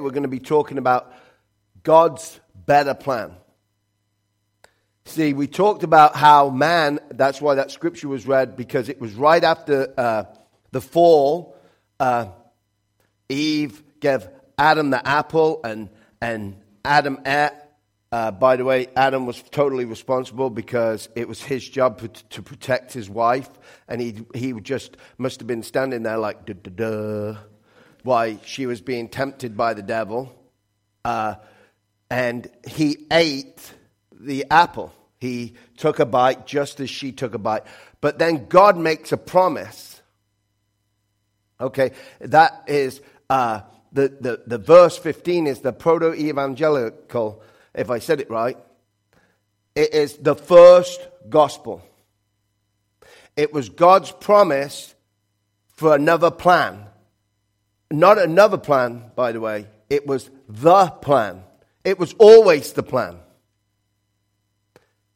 We're going to be talking about God's better plan. See, we talked about how man, that's why that scripture was read, because it was right after uh, the fall. Uh, Eve gave Adam the apple, and, and Adam ate. Uh, by the way, Adam was totally responsible because it was his job to protect his wife, and he, he just must have been standing there like, duh, duh, duh why she was being tempted by the devil. Uh, and he ate the apple. He took a bite just as she took a bite. But then God makes a promise. Okay, that is uh, the, the, the verse 15 is the proto evangelical, if I said it right. It is the first gospel. It was God's promise for another plan. Not another plan, by the way. It was the plan. It was always the plan.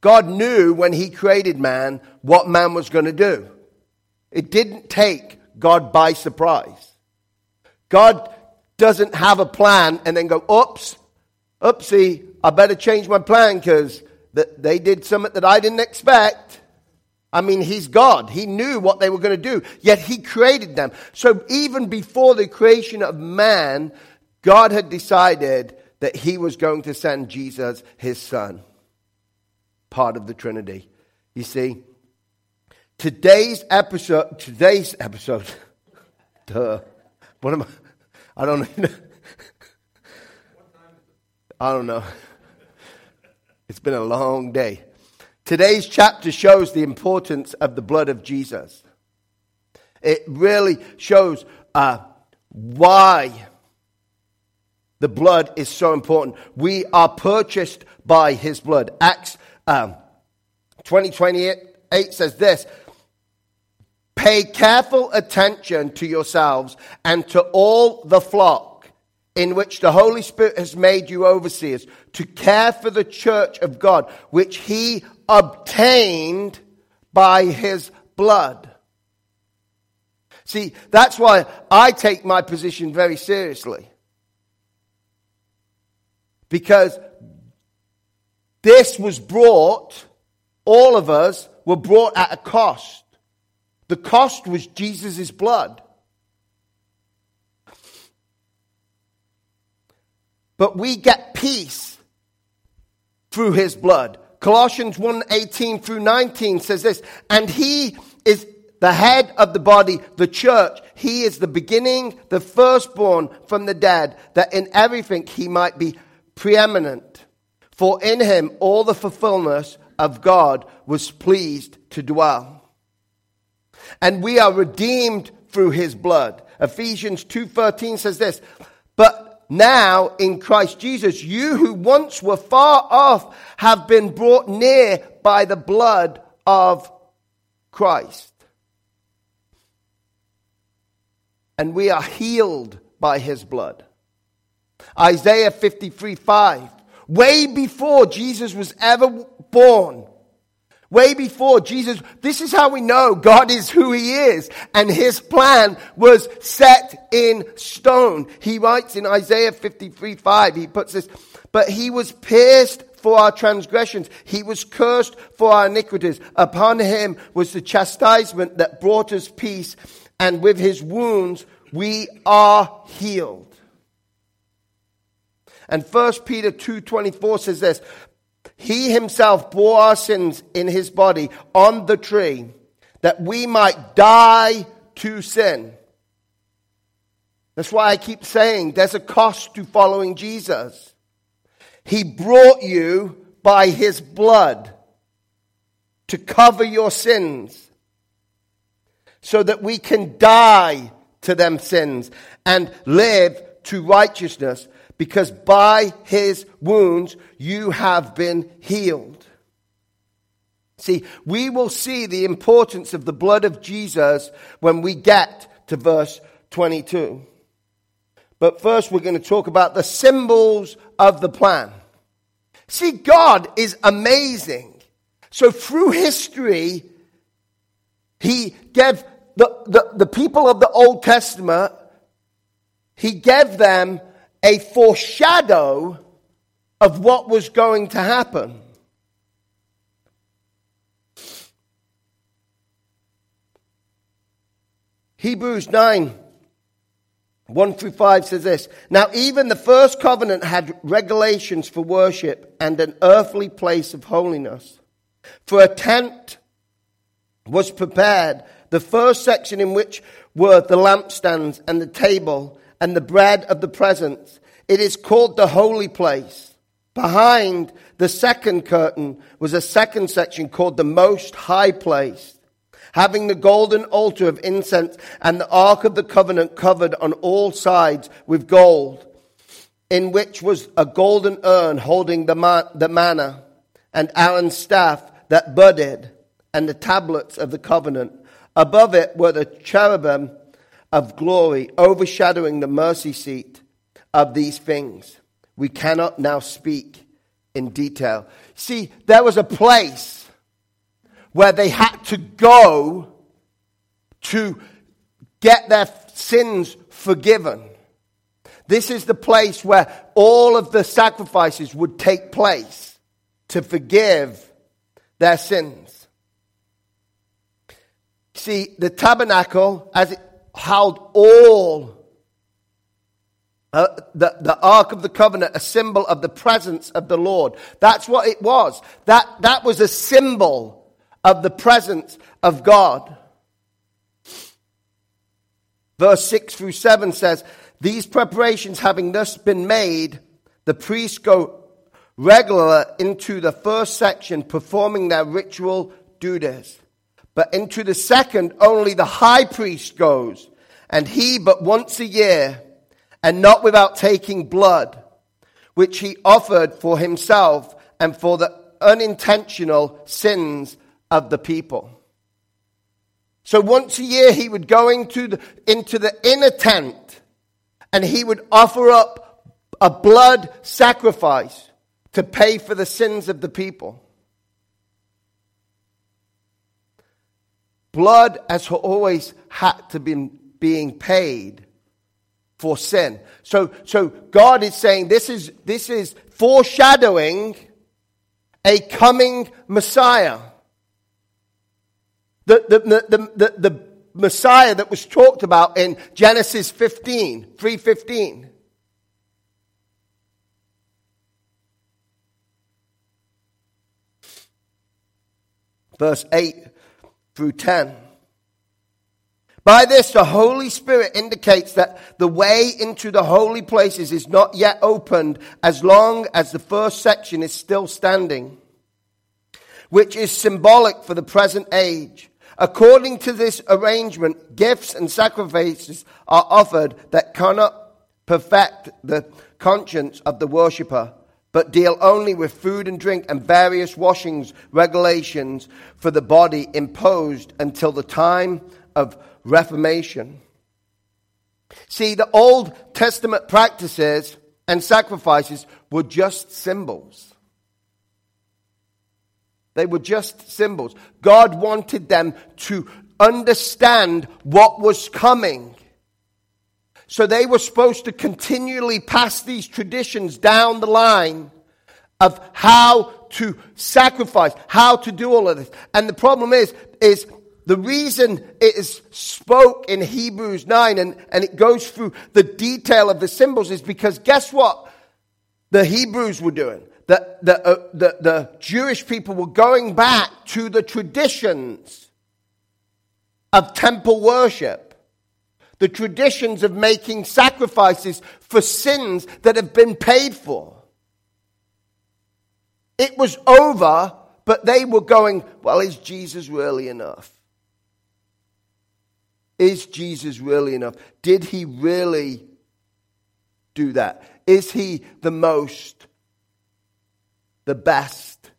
God knew when He created man what man was going to do. It didn't take God by surprise. God doesn't have a plan and then go, oops, oopsie, I better change my plan because they did something that I didn't expect. I mean, he's God. He knew what they were going to do, yet he created them. So even before the creation of man, God had decided that he was going to send Jesus, his son, part of the Trinity. You see, today's episode, today's episode, duh, what am I? I don't know. I don't know. It's been a long day. Today's chapter shows the importance of the blood of Jesus. It really shows uh, why the blood is so important. We are purchased by his blood. Acts um, 20 28 says this Pay careful attention to yourselves and to all the flock in which the Holy Spirit has made you overseers to care for the church of God, which he obtained by his blood. See, that's why I take my position very seriously. Because this was brought, all of us were brought at a cost. The cost was Jesus' blood. but we get peace through his blood. Colossians 1 18 through 19 says this, and he is the head of the body, the church. He is the beginning, the firstborn from the dead, that in everything he might be preeminent. For in him all the fulfillment of God was pleased to dwell. And we are redeemed through his blood. Ephesians 2:13 says this, but now, in Christ Jesus, you who once were far off have been brought near by the blood of Christ. And we are healed by his blood. Isaiah 53 5. Way before Jesus was ever born, Way before Jesus, this is how we know God is who He is. And His plan was set in stone. He writes in Isaiah 53 5, He puts this, but He was pierced for our transgressions. He was cursed for our iniquities. Upon Him was the chastisement that brought us peace. And with His wounds, we are healed. And 1 Peter 2.24 says this, he himself bore our sins in his body on the tree that we might die to sin. That's why I keep saying there's a cost to following Jesus. He brought you by his blood to cover your sins so that we can die to them sins and live to righteousness because by his wounds you have been healed. See, we will see the importance of the blood of Jesus when we get to verse 22. But first, we're going to talk about the symbols of the plan. See, God is amazing. So, through history, He gave the, the, the people of the Old Testament, He gave them a foreshadow of what was going to happen. Hebrews 9, 1 through 5 says this Now, even the first covenant had regulations for worship and an earthly place of holiness. For a tent was prepared, the first section in which were the lampstands and the table and the bread of the presence. It is called the holy place. Behind the second curtain was a second section called the most high place having the golden altar of incense and the ark of the covenant covered on all sides with gold, in which was a golden urn holding the, ma- the manna, and Aaron's staff that budded, and the tablets of the covenant. Above it were the cherubim of glory, overshadowing the mercy seat of these things. We cannot now speak in detail. See, there was a place where they had to go to get their sins forgiven. This is the place where all of the sacrifices would take place to forgive their sins. See, the tabernacle, as it held all uh, the, the Ark of the Covenant, a symbol of the presence of the Lord. That's what it was. That, that was a symbol of the presence of God. Verse 6 through 7 says, These preparations having thus been made, the priests go regular into the first section, performing their ritual duties. But into the second, only the high priest goes, and he but once a year, and not without taking blood, which he offered for himself and for the unintentional sins of the people. So once a year he would go into the, into the inner tent and he would offer up a blood sacrifice to pay for the sins of the people. Blood has always had to be being paid for sin. So, so God is saying this is, this is foreshadowing a coming Messiah. The, the, the, the, the Messiah that was talked about in Genesis 15, 315. Verse 8 through 10. By this, the Holy Spirit indicates that the way into the holy places is not yet opened as long as the first section is still standing, which is symbolic for the present age. According to this arrangement, gifts and sacrifices are offered that cannot perfect the conscience of the worshipper, but deal only with food and drink and various washings regulations for the body imposed until the time of reformation. See, the Old Testament practices and sacrifices were just symbols. They were just symbols. God wanted them to understand what was coming. So they were supposed to continually pass these traditions down the line of how to sacrifice, how to do all of this. And the problem is, is the reason it is spoke in Hebrews 9 and, and it goes through the detail of the symbols is because guess what the Hebrews were doing? the, the, uh, the, the Jewish people were going back to the traditions of temple worship, the traditions of making sacrifices for sins that have been paid for. It was over, but they were going, well, is Jesus really enough? Is Jesus really enough? Did he really do that? Is he the most the best.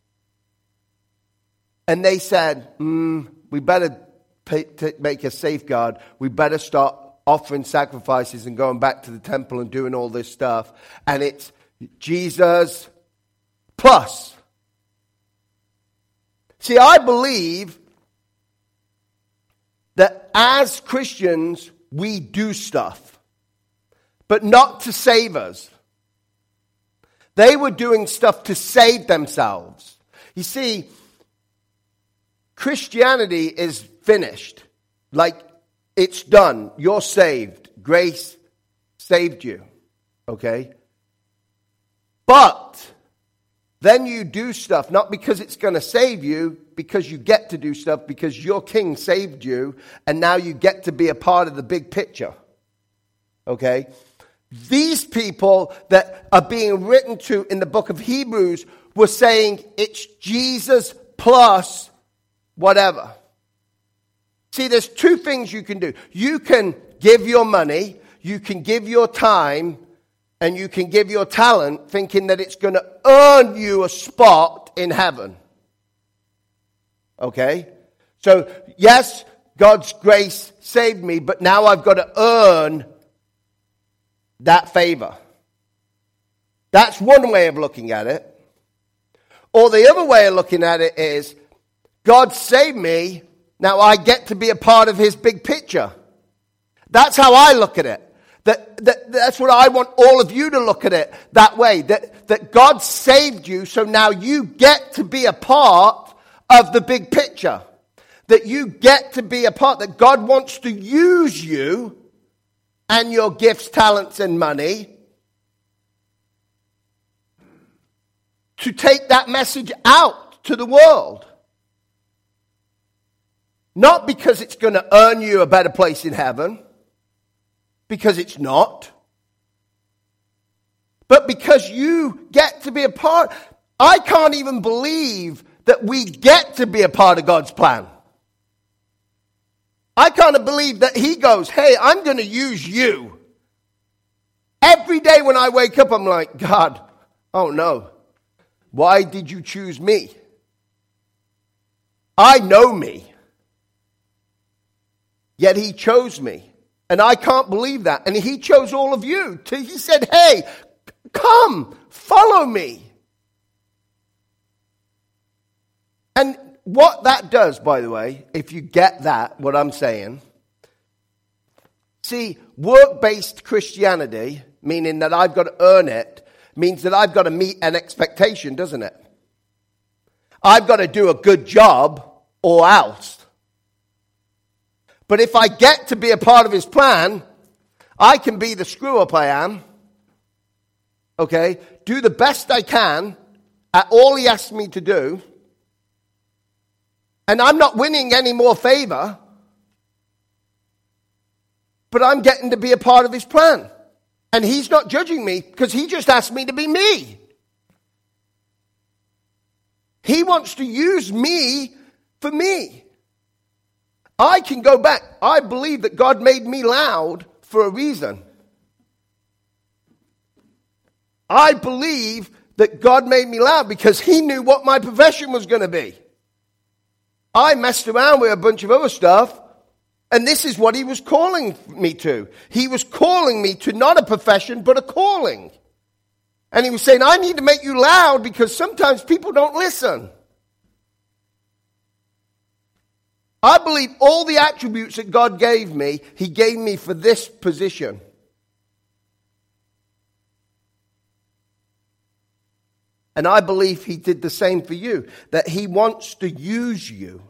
And they said, mm, we better make a safeguard. We better start offering sacrifices and going back to the temple and doing all this stuff. And it's Jesus plus. See, I believe that as Christians, we do stuff, but not to save us. They were doing stuff to save themselves. You see, Christianity is finished. Like, it's done. You're saved. Grace saved you. Okay? But then you do stuff, not because it's going to save you, because you get to do stuff, because your king saved you, and now you get to be a part of the big picture. Okay? These people that are being written to in the book of Hebrews were saying it's Jesus plus whatever. See, there's two things you can do. You can give your money, you can give your time, and you can give your talent thinking that it's going to earn you a spot in heaven. Okay? So, yes, God's grace saved me, but now I've got to earn that favor. That's one way of looking at it. Or the other way of looking at it is God saved me, now I get to be a part of his big picture. That's how I look at it. That, that, that's what I want all of you to look at it that way. That, that God saved you, so now you get to be a part of the big picture. That you get to be a part, that God wants to use you and your gifts, talents, and money to take that message out to the world. Not because it's going to earn you a better place in heaven, because it's not, but because you get to be a part. I can't even believe that we get to be a part of God's plan. I kind of believe that he goes, Hey, I'm going to use you. Every day when I wake up, I'm like, God, oh no. Why did you choose me? I know me. Yet he chose me. And I can't believe that. And he chose all of you. He said, Hey, come, follow me. And what that does, by the way, if you get that, what I'm saying, see, work based Christianity, meaning that I've got to earn it, means that I've got to meet an expectation, doesn't it? I've got to do a good job or else. But if I get to be a part of his plan, I can be the screw up I am. Okay? Do the best I can at all he asks me to do and I'm not winning any more favor, but I'm getting to be a part of his plan. And he's not judging me because he just asked me to be me. He wants to use me for me. I can go back. I believe that God made me loud for a reason. I believe that God made me loud because he knew what my profession was going to be. I messed around with a bunch of other stuff, and this is what he was calling me to. He was calling me to not a profession, but a calling. And he was saying, I need to make you loud because sometimes people don't listen. I believe all the attributes that God gave me, He gave me for this position. And I believe he did the same for you, that he wants to use you.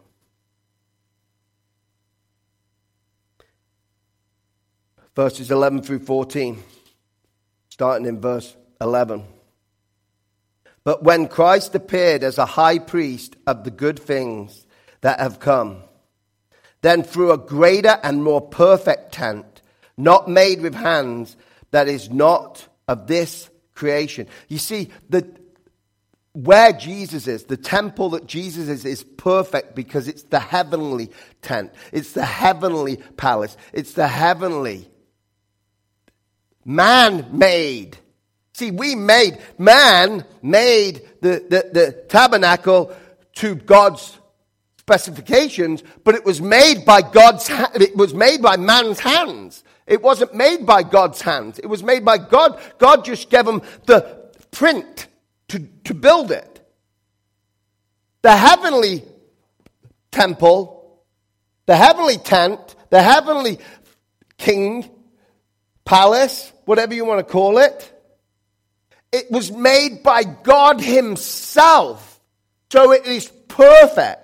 Verses 11 through 14, starting in verse 11. But when Christ appeared as a high priest of the good things that have come, then through a greater and more perfect tent, not made with hands, that is not of this creation. You see, the, where Jesus is, the temple that Jesus is, is perfect because it's the heavenly tent. It's the heavenly palace. It's the heavenly man made. See, we made, man made the, the, the tabernacle to God's specifications, but it was made by God's, it was made by man's hands. It wasn't made by God's hands. It was made by God. God just gave him the print to, to build it. The heavenly temple, the heavenly tent, the heavenly king, palace, whatever you want to call it, it was made by God Himself. So it is perfect.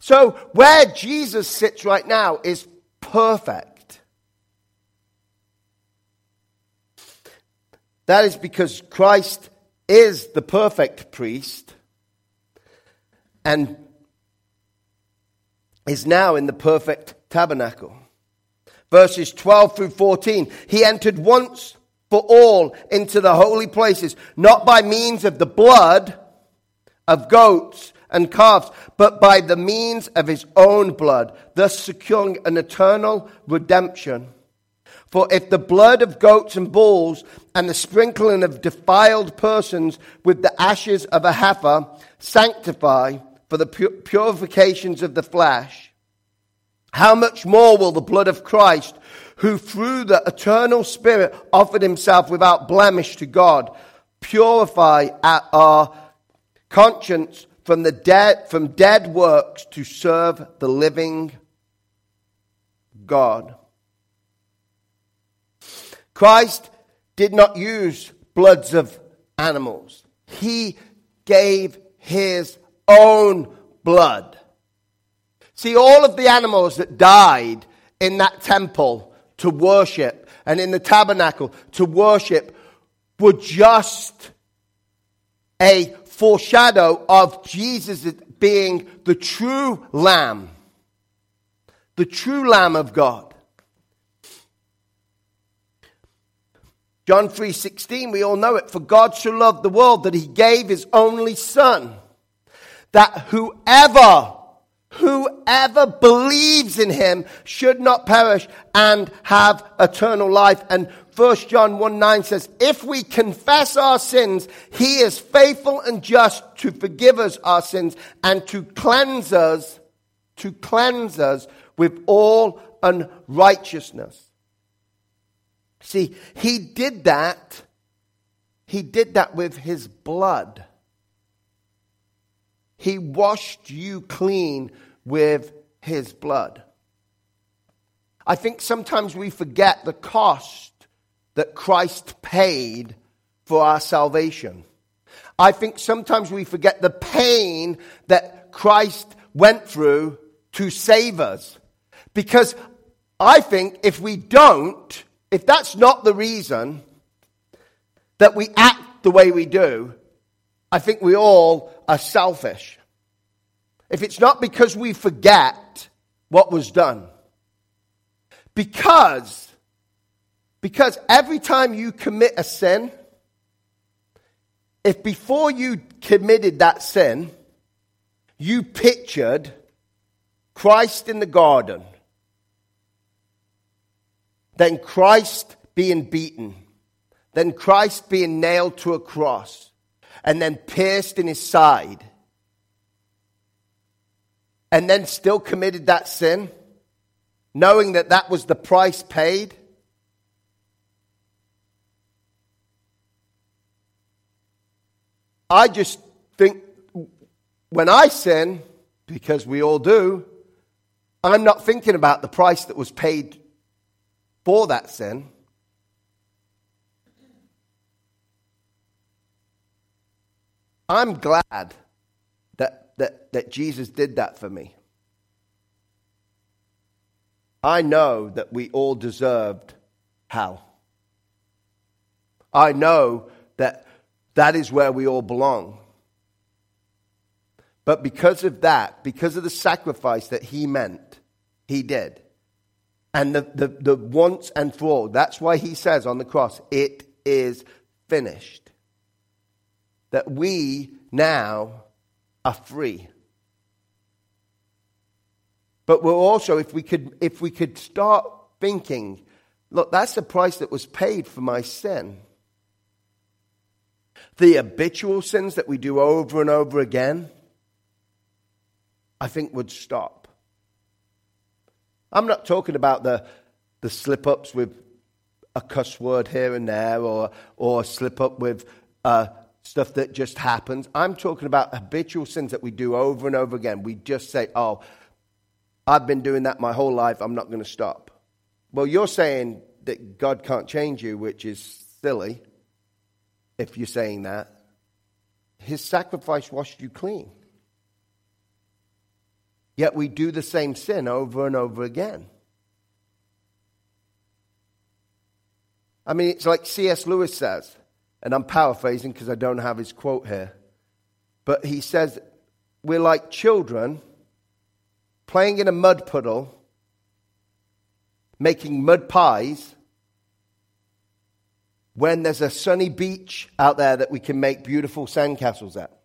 So where Jesus sits right now is perfect. That is because Christ is the perfect priest and is now in the perfect tabernacle. Verses 12 through 14. He entered once for all into the holy places, not by means of the blood of goats and calves, but by the means of his own blood, thus securing an eternal redemption. For if the blood of goats and bulls and the sprinkling of defiled persons with the ashes of a heifer sanctify for the purifications of the flesh, how much more will the blood of Christ, who through the eternal Spirit offered himself without blemish to God, purify our conscience from the dead from dead works to serve the living God. Christ did not use bloods of animals. He gave his own blood. See, all of the animals that died in that temple to worship and in the tabernacle to worship were just a foreshadow of Jesus being the true Lamb, the true Lamb of God. John 3:16 we all know it for God so loved the world that he gave his only son that whoever whoever believes in him should not perish and have eternal life. And 1 John 1 9 says, If we confess our sins, he is faithful and just to forgive us our sins and to cleanse us, to cleanse us with all unrighteousness. See, he did that. He did that with his blood. He washed you clean with his blood. I think sometimes we forget the cost that Christ paid for our salvation. I think sometimes we forget the pain that Christ went through to save us. Because I think if we don't, if that's not the reason that we act the way we do, I think we all are selfish. If it's not because we forget what was done. Because, because every time you commit a sin, if before you committed that sin, you pictured Christ in the garden, then Christ being beaten, then Christ being nailed to a cross, and then pierced in his side, and then still committed that sin, knowing that that was the price paid? I just think when I sin, because we all do, I'm not thinking about the price that was paid for that sin. I'm glad that, that, that Jesus did that for me. I know that we all deserved hell. I know that that is where we all belong. But because of that, because of the sacrifice that he meant, he did. And the, the, the once and for all, that's why he says on the cross, it is finished that we now are free. But we're also, if we could, if we could start thinking, look, that's the price that was paid for my sin. The habitual sins that we do over and over again, I think would stop. I'm not talking about the, the slip ups with a cuss word here and there or, or slip up with uh, stuff that just happens. I'm talking about habitual sins that we do over and over again. We just say, oh, I've been doing that my whole life. I'm not going to stop. Well, you're saying that God can't change you, which is silly. If you're saying that. His sacrifice washed you clean. Yet we do the same sin over and over again. I mean, it's like C.S. Lewis says, and I'm paraphrasing because I don't have his quote here, but he says, We're like children playing in a mud puddle, making mud pies, when there's a sunny beach out there that we can make beautiful sandcastles at.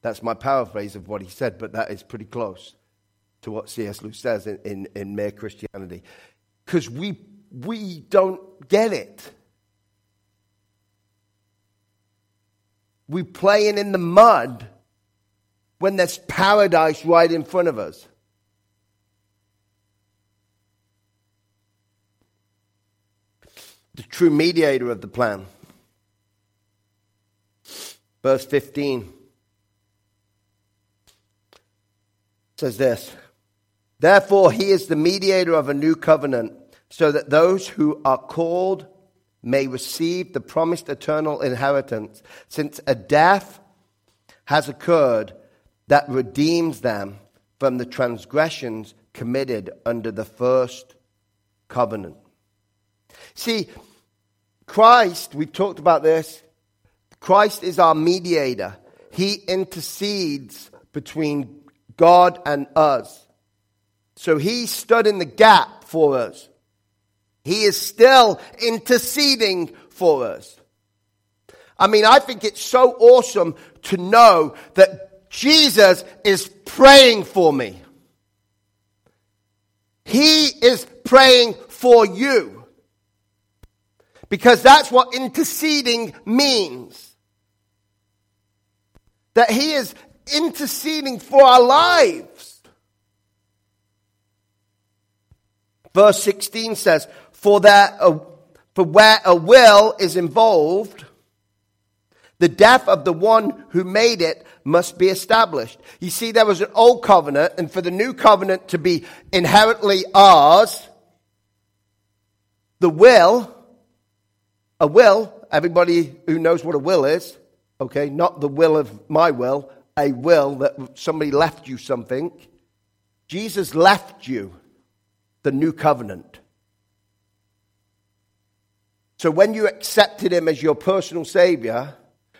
That's my paraphrase of what he said, but that is pretty close to what C.S. Lewis says in, in, in Mere Christianity. Because we, we don't get it. We're playing in the mud when there's paradise right in front of us. The true mediator of the plan. Verse 15 says this Therefore, he is the mediator of a new covenant, so that those who are called may receive the promised eternal inheritance, since a death has occurred that redeems them from the transgressions committed under the first covenant. See, Christ, we talked about this, Christ is our mediator. He intercedes between God and us. So he stood in the gap for us. He is still interceding for us. I mean, I think it's so awesome to know that Jesus is praying for me. He is praying for you. Because that's what interceding means. That He is interceding for our lives. Verse 16 says, For, there, for where a will is involved, the death of the one who made it must be established. You see, there was an old covenant, and for the new covenant to be inherently ours, the will, a will, everybody who knows what a will is, okay, not the will of my will, a will that somebody left you something. Jesus left you the new covenant. So when you accepted him as your personal savior,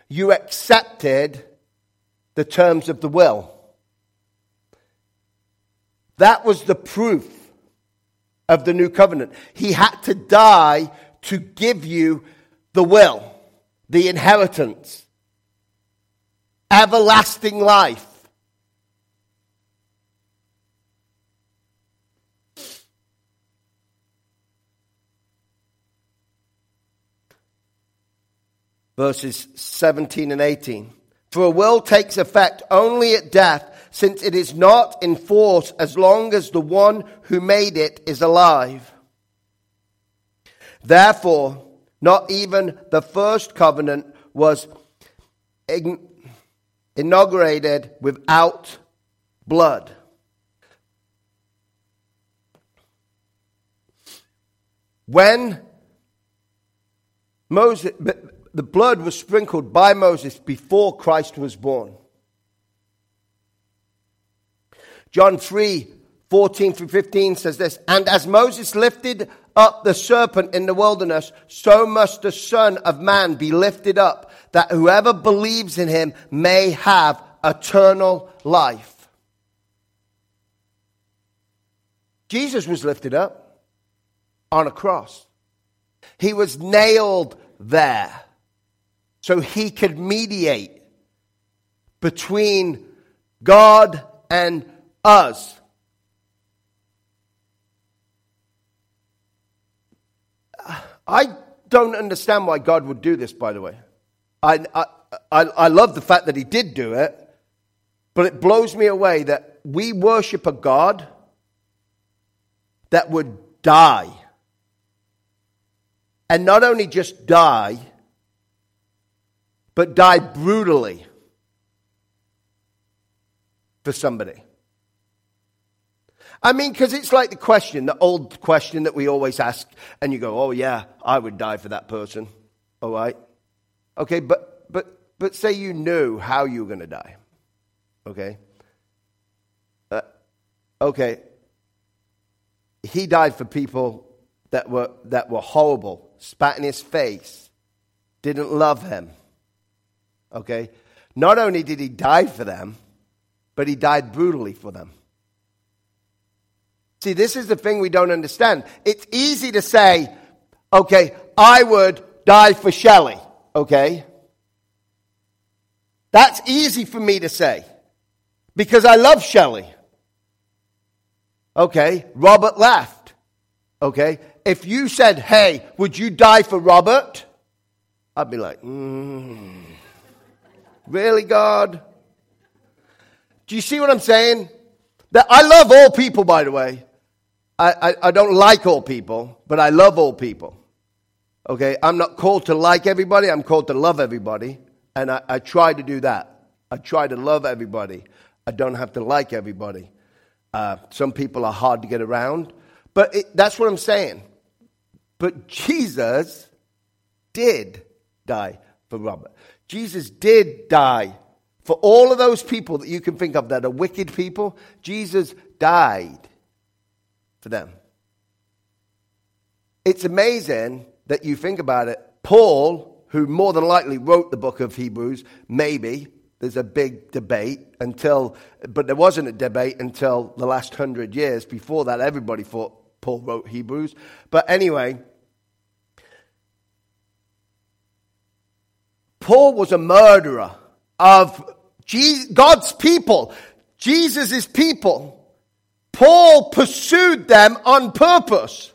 you accepted the terms of the will. That was the proof of the new covenant. He had to die to give you the will, the inheritance, everlasting life. verses 17 and 18. For a will takes effect only at death, since it is not in force as long as the one who made it is alive. Therefore, not even the first covenant was inaugurated without blood. When Moses, the blood was sprinkled by Moses before Christ was born. John 3 14 through 15 says this And as Moses lifted up the serpent in the wilderness, so must the Son of Man be lifted up, that whoever believes in him may have eternal life. Jesus was lifted up on a cross, he was nailed there so he could mediate between God and us. I don't understand why God would do this, by the way. I, I, I, I love the fact that he did do it, but it blows me away that we worship a God that would die. And not only just die, but die brutally for somebody. I mean, because it's like the question, the old question that we always ask, and you go, oh, yeah, I would die for that person. All right? Okay, but, but, but say you knew how you were going to die. Okay? Uh, okay. He died for people that were, that were horrible, spat in his face, didn't love him. Okay? Not only did he die for them, but he died brutally for them. See, this is the thing we don't understand. It's easy to say, okay, I would die for Shelley, okay? That's easy for me to say because I love Shelley. Okay, Robert left. Okay, if you said, hey, would you die for Robert? I'd be like, mm, really, God? Do you see what I'm saying? That I love all people, by the way. I, I, I don't like old people, but I love old people. Okay, I'm not called to like everybody, I'm called to love everybody. And I, I try to do that. I try to love everybody. I don't have to like everybody. Uh, some people are hard to get around, but it, that's what I'm saying. But Jesus did die for Robert. Jesus did die for all of those people that you can think of that are wicked people. Jesus died for them. It's amazing that you think about it. Paul, who more than likely wrote the book of Hebrews, maybe, there's a big debate until, but there wasn't a debate until the last hundred years. Before that, everybody thought Paul wrote Hebrews. But anyway, Paul was a murderer of God's people, Jesus' people. Paul pursued them on purpose.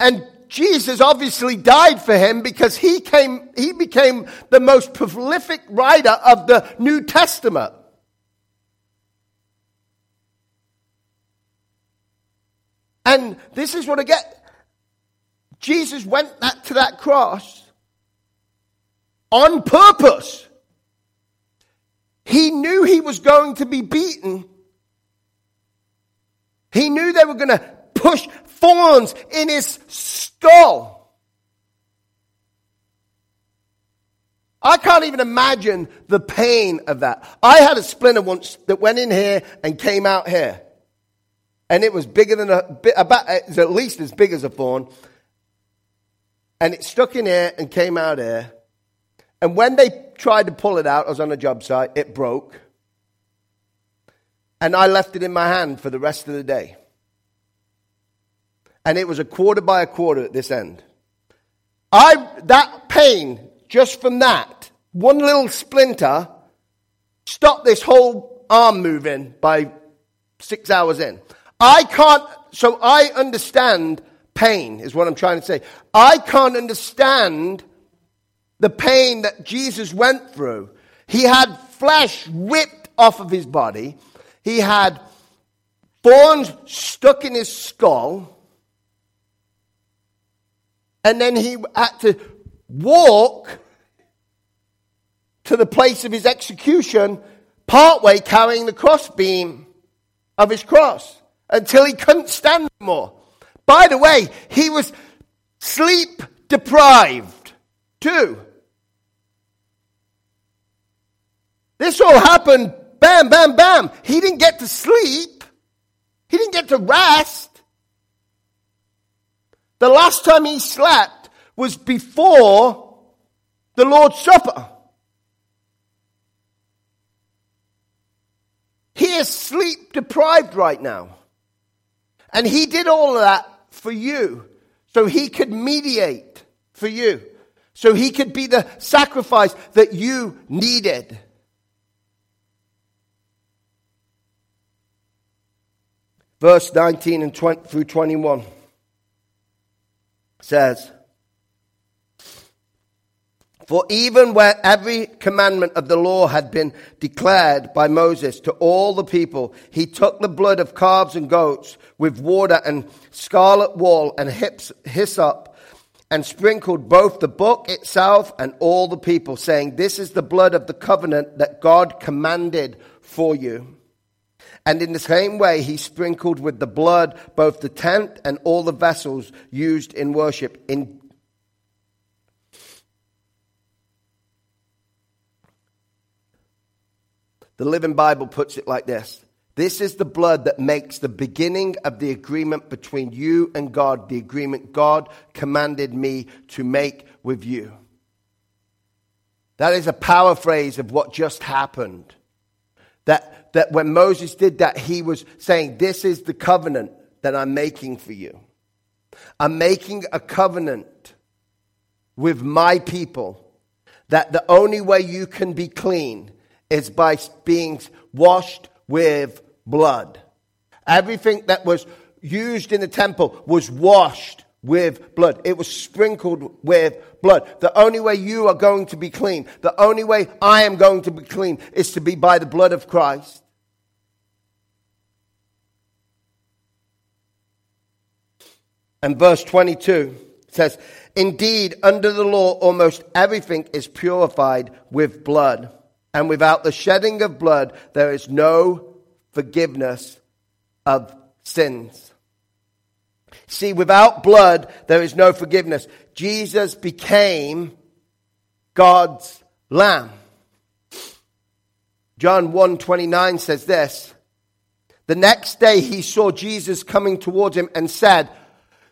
And Jesus obviously died for him because he came, he became the most prolific writer of the New Testament. And this is what I get. Jesus went to that cross on purpose. He knew he was going to be beaten. He knew they were going to push thorns in his skull. I can't even imagine the pain of that. I had a splinter once that went in here and came out here. And it was bigger than a, about, at least as big as a thorn. And it stuck in here and came out here. And when they tried to pull it out, I was on a job site, it broke. And I left it in my hand for the rest of the day and it was a quarter by a quarter at this end. I, that pain, just from that, one little splinter, stopped this whole arm moving by six hours in. I can't, so I understand pain, is what I'm trying to say. I can't understand the pain that Jesus went through. He had flesh ripped off of his body, he had thorns stuck in his skull. And then he had to walk to the place of his execution, partway carrying the crossbeam of his cross until he couldn't stand more. By the way, he was sleep deprived too. This all happened bam, bam, bam. He didn't get to sleep. He didn't get to rest. The last time he slept was before the Lord's Supper. He is sleep deprived right now. And he did all of that for you so he could mediate for you. So he could be the sacrifice that you needed. Verse 19 and 20 through 21 says, For even where every commandment of the law had been declared by Moses to all the people, he took the blood of calves and goats with water and scarlet wool and hyssop and sprinkled both the book itself and all the people, saying, This is the blood of the covenant that God commanded for you. And in the same way, he sprinkled with the blood both the tent and all the vessels used in worship. In the Living Bible puts it like this This is the blood that makes the beginning of the agreement between you and God, the agreement God commanded me to make with you. That is a paraphrase of what just happened. That, that when Moses did that, he was saying, This is the covenant that I'm making for you. I'm making a covenant with my people that the only way you can be clean is by being washed with blood. Everything that was used in the temple was washed with blood. It was sprinkled with blood. The only way you are going to be clean, the only way I am going to be clean is to be by the blood of Christ. And verse 22 says, Indeed, under the law, almost everything is purified with blood. And without the shedding of blood, there is no forgiveness of sins. See, without blood, there is no forgiveness. Jesus became God's lamb. John 1:29 says this. The next day he saw Jesus coming towards him and said,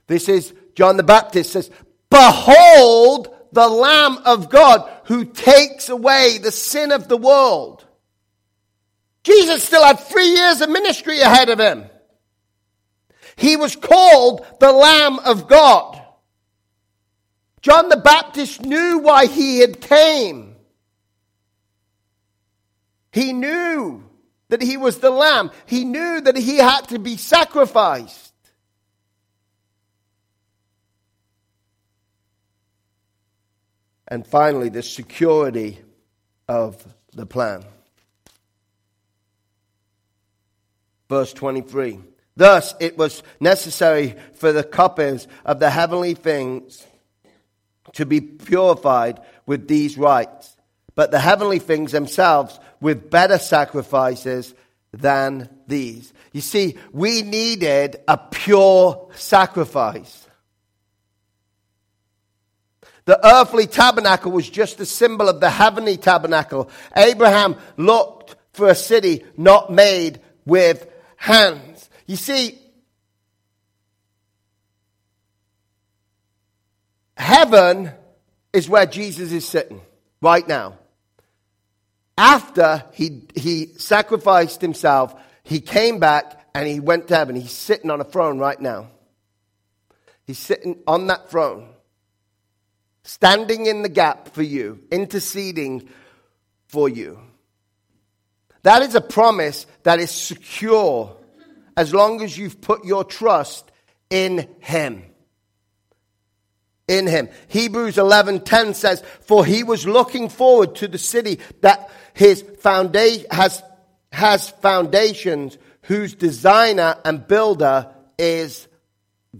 this is John the Baptist says, Behold the Lamb of God who takes away the sin of the world. Jesus still had three years of ministry ahead of him. He was called the Lamb of God. John the Baptist knew why he had came. He knew that he was the Lamb. He knew that he had to be sacrificed. And finally, the security of the plan. Verse 23. Thus, it was necessary for the copies of the heavenly things to be purified with these rites, but the heavenly things themselves with better sacrifices than these. You see, we needed a pure sacrifice. The earthly tabernacle was just a symbol of the heavenly tabernacle. Abraham looked for a city not made with hands. You see, heaven is where Jesus is sitting right now. After he, he sacrificed himself, he came back and he went to heaven. He's sitting on a throne right now. He's sitting on that throne standing in the gap for you, interceding for you. That is a promise that is secure as long as you've put your trust in Him. In Him. Hebrews 11:10 says, "For he was looking forward to the city that his foundation has has foundations, whose designer and builder is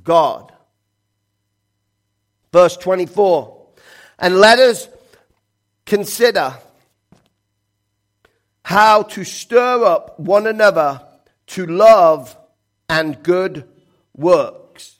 God." Verse 24. And let us consider how to stir up one another to love and good works.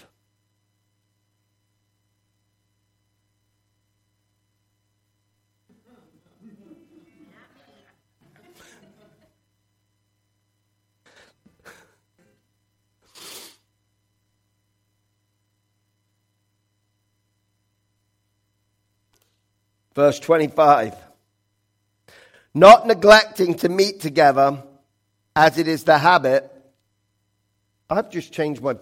Verse 25. Not neglecting to meet together as it is the habit. I've just changed my,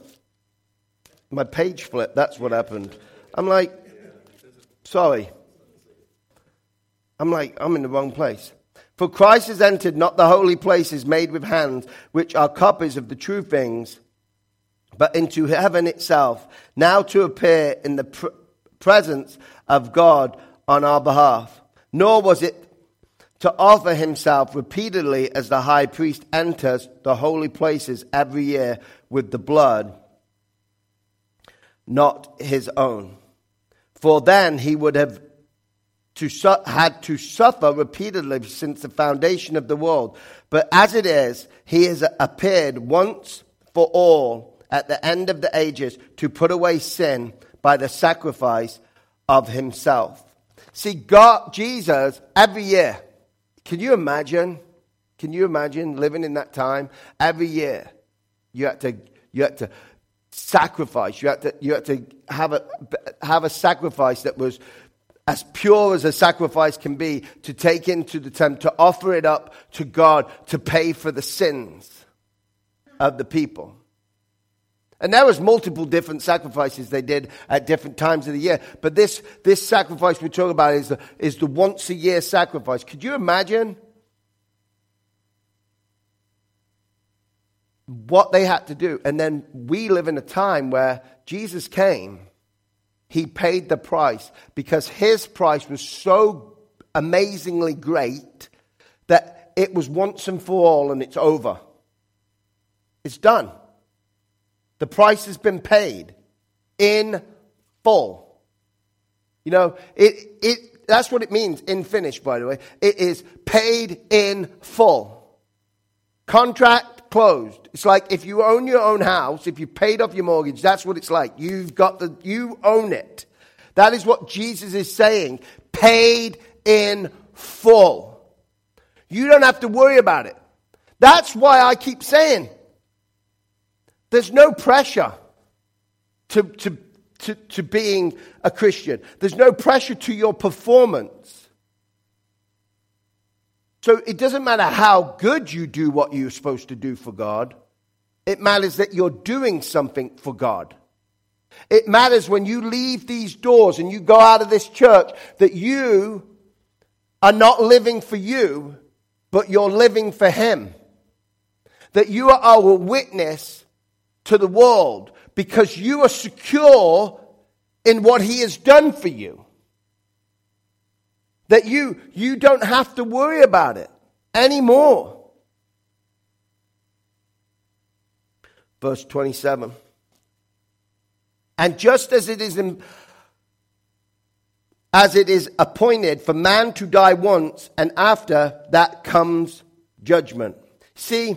my page flip. That's what happened. I'm like, sorry. I'm like, I'm in the wrong place. For Christ has entered not the holy places made with hands, which are copies of the true things, but into heaven itself, now to appear in the pr- presence of God on our behalf, nor was it to offer himself repeatedly as the high priest enters the holy places every year with the blood, not his own. For then he would have to su- had to suffer repeatedly since the foundation of the world. But as it is, he has appeared once for all at the end of the ages to put away sin by the sacrifice of himself. See, God, Jesus, every year, can you imagine? Can you imagine living in that time? Every year, you had to, you had to sacrifice. You had to, you had to have, a, have a sacrifice that was as pure as a sacrifice can be to take into the temple, to offer it up to God to pay for the sins of the people. And there was multiple different sacrifices they did at different times of the year. But this, this sacrifice we're talking about is the, is the once a year sacrifice. Could you imagine what they had to do? And then we live in a time where Jesus came. He paid the price because his price was so amazingly great that it was once and for all and it's over. It's done. The price has been paid in full. You know, it, it, that's what it means in Finnish, by the way. It is paid in full. Contract closed. It's like if you own your own house, if you paid off your mortgage, that's what it's like. You've got the, you own it. That is what Jesus is saying. Paid in full. You don't have to worry about it. That's why I keep saying there's no pressure to, to, to, to being a Christian, there's no pressure to your performance. So it doesn't matter how good you do what you're supposed to do for God, it matters that you're doing something for God. It matters when you leave these doors and you go out of this church that you are not living for you, but you're living for Him. That you are a witness to the world because you are secure in what he has done for you. That you, you don't have to worry about it anymore. Verse 27. And just as it is in, as it is appointed for man to die once, and after that comes judgment. See,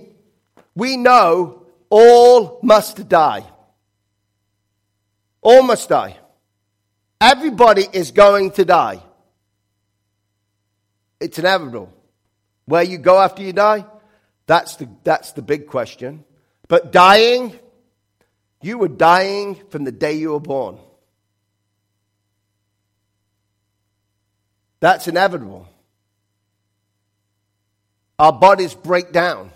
we know all must die. All must die. Everybody is going to die. It's inevitable. Where you go after you die, that's the, that's the big question. But dying, you were dying from the day you were born. That's inevitable. Our bodies break down.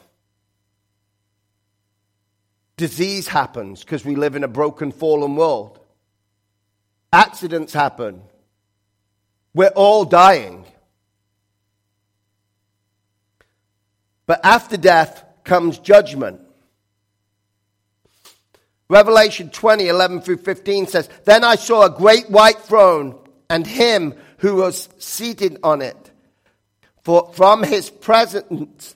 Disease happens because we live in a broken, fallen world. Accidents happen. We're all dying. But after death comes judgment. Revelation 20, 11 through 15 says, Then I saw a great white throne and him who was seated on it. For from his presence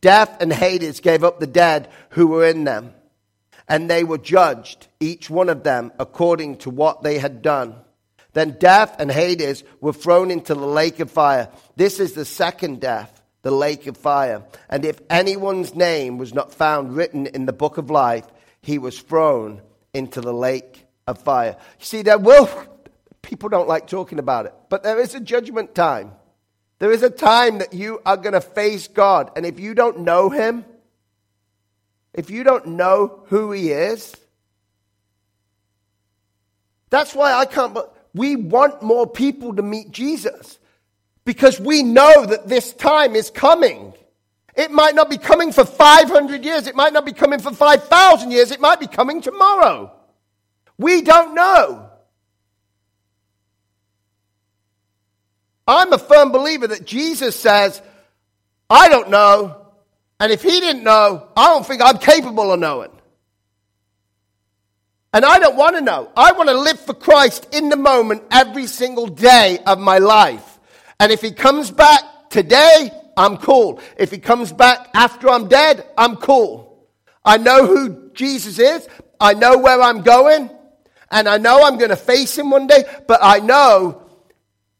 Death and Hades gave up the dead who were in them, and they were judged, each one of them, according to what they had done. Then death and Hades were thrown into the lake of fire. This is the second death, the lake of fire. And if anyone's name was not found written in the book of life, he was thrown into the lake of fire. You see, there will, people don't like talking about it, but there is a judgment time. There is a time that you are going to face God. And if you don't know Him, if you don't know who He is, that's why I can't. We want more people to meet Jesus because we know that this time is coming. It might not be coming for 500 years. It might not be coming for 5,000 years. It might be coming tomorrow. We don't know. I'm a firm believer that Jesus says, I don't know. And if he didn't know, I don't think I'm capable of knowing. And I don't want to know. I want to live for Christ in the moment every single day of my life. And if he comes back today, I'm cool. If he comes back after I'm dead, I'm cool. I know who Jesus is. I know where I'm going. And I know I'm going to face him one day. But I know,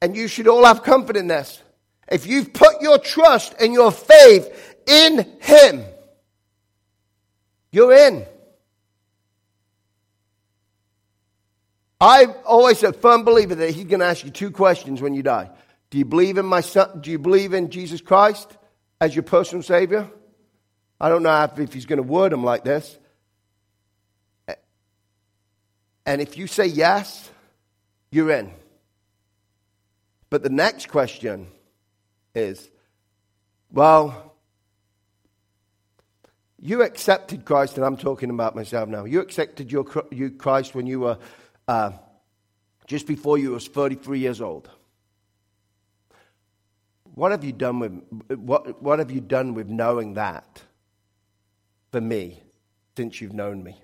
and you should all have comfort in this. If you've put your trust and your faith in him, you're in. I'm always a firm believer that he's going to ask you two questions when you die. Do you believe in my son? Do you believe in Jesus Christ as your personal Savior? I don't know if he's going to word them like this. And if you say yes, you're in. But the next question is well, you accepted Christ, and I'm talking about myself now. You accepted your, you Christ when you were uh, just before you was 33 years old. What have you done with what, what have you done with knowing that for me since you've known me?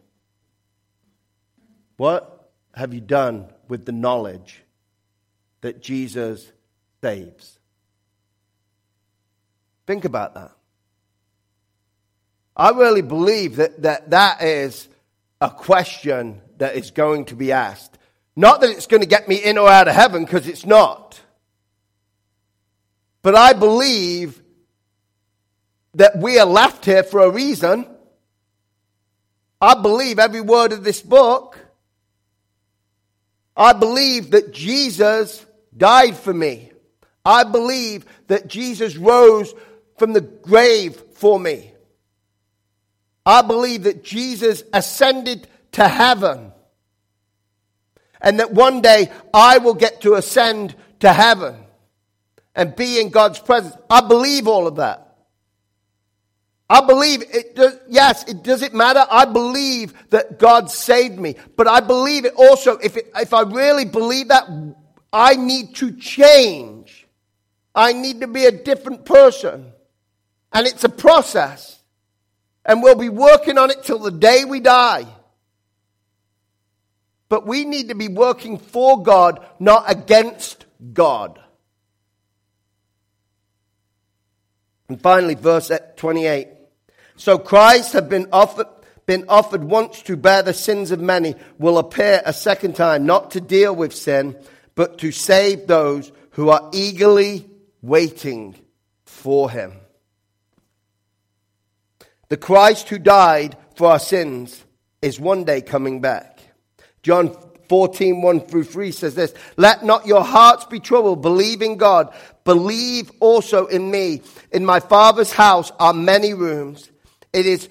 What have you done with the knowledge that Jesus saves? Think about that. I really believe that that, that is a question that is going to be asked. Not that it's going to get me in or out of heaven, because it's not. But I believe that we are left here for a reason. I believe every word of this book. I believe that Jesus died for me. I believe that Jesus rose from the grave for me. I believe that Jesus ascended to heaven. And that one day I will get to ascend to heaven and be in God's presence. I believe all of that. I believe it does, yes, it does it matter? I believe that God saved me. But I believe it also, if, it, if I really believe that, I need to change. I need to be a different person. And it's a process. And we'll be working on it till the day we die. But we need to be working for God, not against God. And finally, verse 28. So Christ had been offered, been offered once to bear the sins of many, will appear a second time, not to deal with sin, but to save those who are eagerly waiting for him. The Christ who died for our sins is one day coming back. John 14, 1 through 3 says this Let not your hearts be troubled. Believe in God. Believe also in me. In my Father's house are many rooms. It is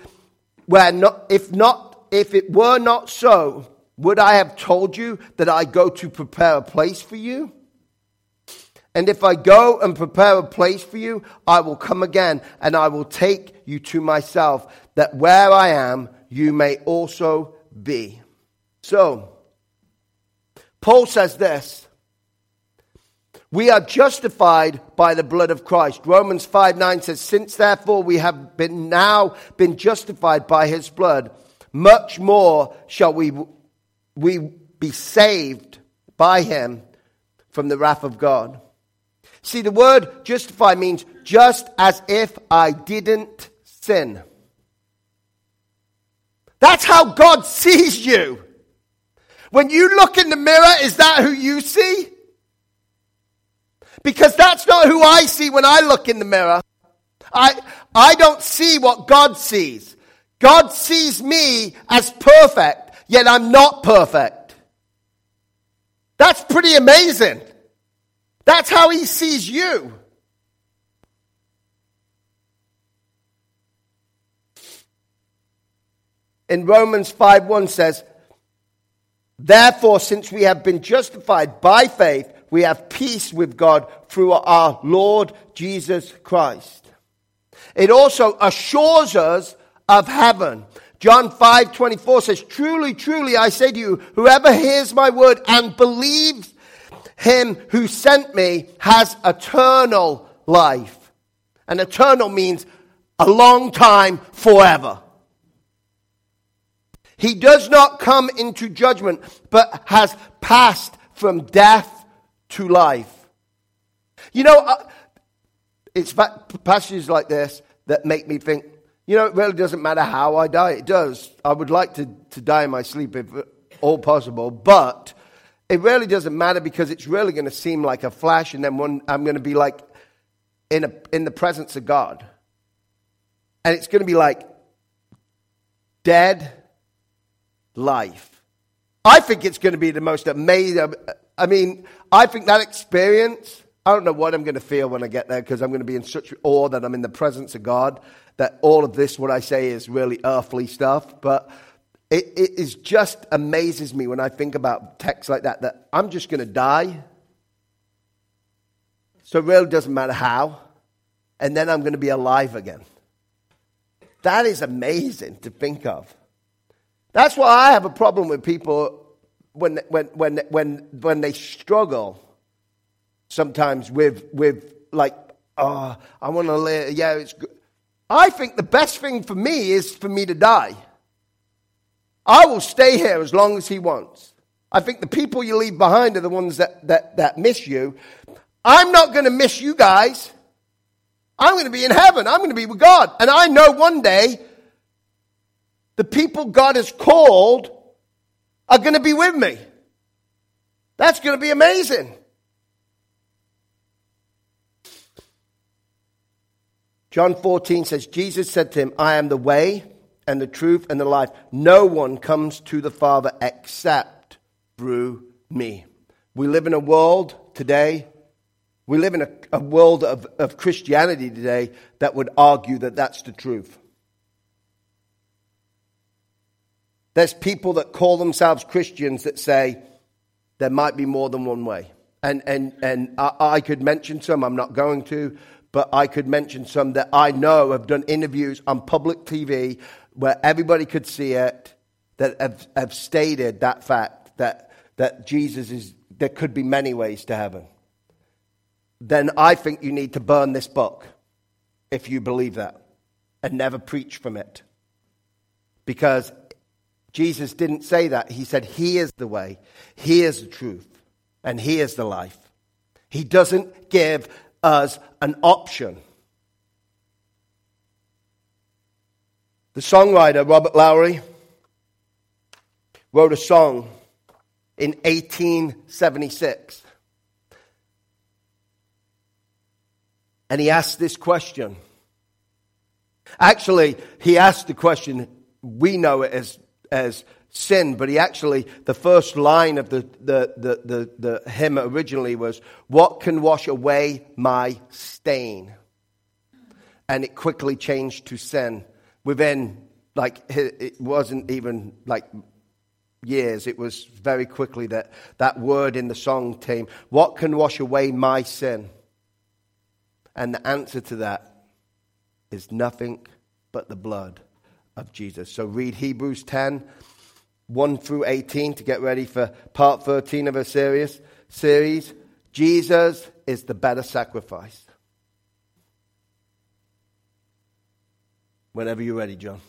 where not, if not, if it were not so, would I have told you that I go to prepare a place for you? And if I go and prepare a place for you, I will come again and I will take you to myself, that where I am, you may also be. So, Paul says this We are justified by the blood of Christ. Romans 5 9 says, Since therefore we have been now been justified by his blood, much more shall we, we be saved by him from the wrath of God. See, the word justify means just as if I didn't sin. That's how God sees you. When you look in the mirror, is that who you see? Because that's not who I see when I look in the mirror. I, I don't see what God sees. God sees me as perfect, yet I'm not perfect. That's pretty amazing. That's how he sees you. In Romans 5 1 says, Therefore, since we have been justified by faith, we have peace with God through our Lord Jesus Christ. It also assures us of heaven. John 5 24 says, Truly, truly, I say to you, whoever hears my word and believes him who sent me has eternal life. And eternal means a long time forever. He does not come into judgment, but has passed from death to life. You know, uh, it's passages like this that make me think, you know, it really doesn't matter how I die. It does. I would like to, to die in my sleep if all possible, but it really doesn't matter because it's really going to seem like a flash, and then I'm going to be like in, a, in the presence of God. And it's going to be like dead life. I think it's going to be the most amazing. I mean, I think that experience, I don't know what I'm going to feel when I get there because I'm going to be in such awe that I'm in the presence of God, that all of this, what I say, is really earthly stuff. But it, it is just amazes me when I think about texts like that, that I'm just going to die. So it really doesn't matter how. And then I'm going to be alive again. That is amazing to think of. That's why I have a problem with people when, when, when, when, when they struggle sometimes with, with like, oh, I want to live. Yeah, it's good. I think the best thing for me is for me to die. I will stay here as long as he wants. I think the people you leave behind are the ones that, that, that miss you. I'm not going to miss you guys. I'm going to be in heaven. I'm going to be with God. And I know one day the people God has called are going to be with me. That's going to be amazing. John 14 says, Jesus said to him, I am the way and the truth and the life. No one comes to the Father except through me. We live in a world today, we live in a, a world of, of Christianity today that would argue that that's the truth. There's people that call themselves Christians that say there might be more than one way. And, and, and I, I could mention some, I'm not going to, but I could mention some that I know have done interviews on public TV where everybody could see it that have, have stated that fact that, that Jesus is, there could be many ways to heaven. Then I think you need to burn this book if you believe that and never preach from it. Because Jesus didn't say that. He said, He is the way, He is the truth, and He is the life. He doesn't give us an option. The songwriter Robert Lowry wrote a song in 1876. And he asked this question. Actually, he asked the question, we know it as as sin, but he actually, the first line of the, the, the, the, the hymn originally was, What can wash away my stain? And it quickly changed to sin. Within, like, it wasn't even like years, it was very quickly that that word in the song came, What can wash away my sin? And the answer to that is nothing but the blood of Jesus. So read Hebrews 10, 1 through 18 to get ready for part 13 of a series. series. Jesus is the better sacrifice. Whenever you're ready, John.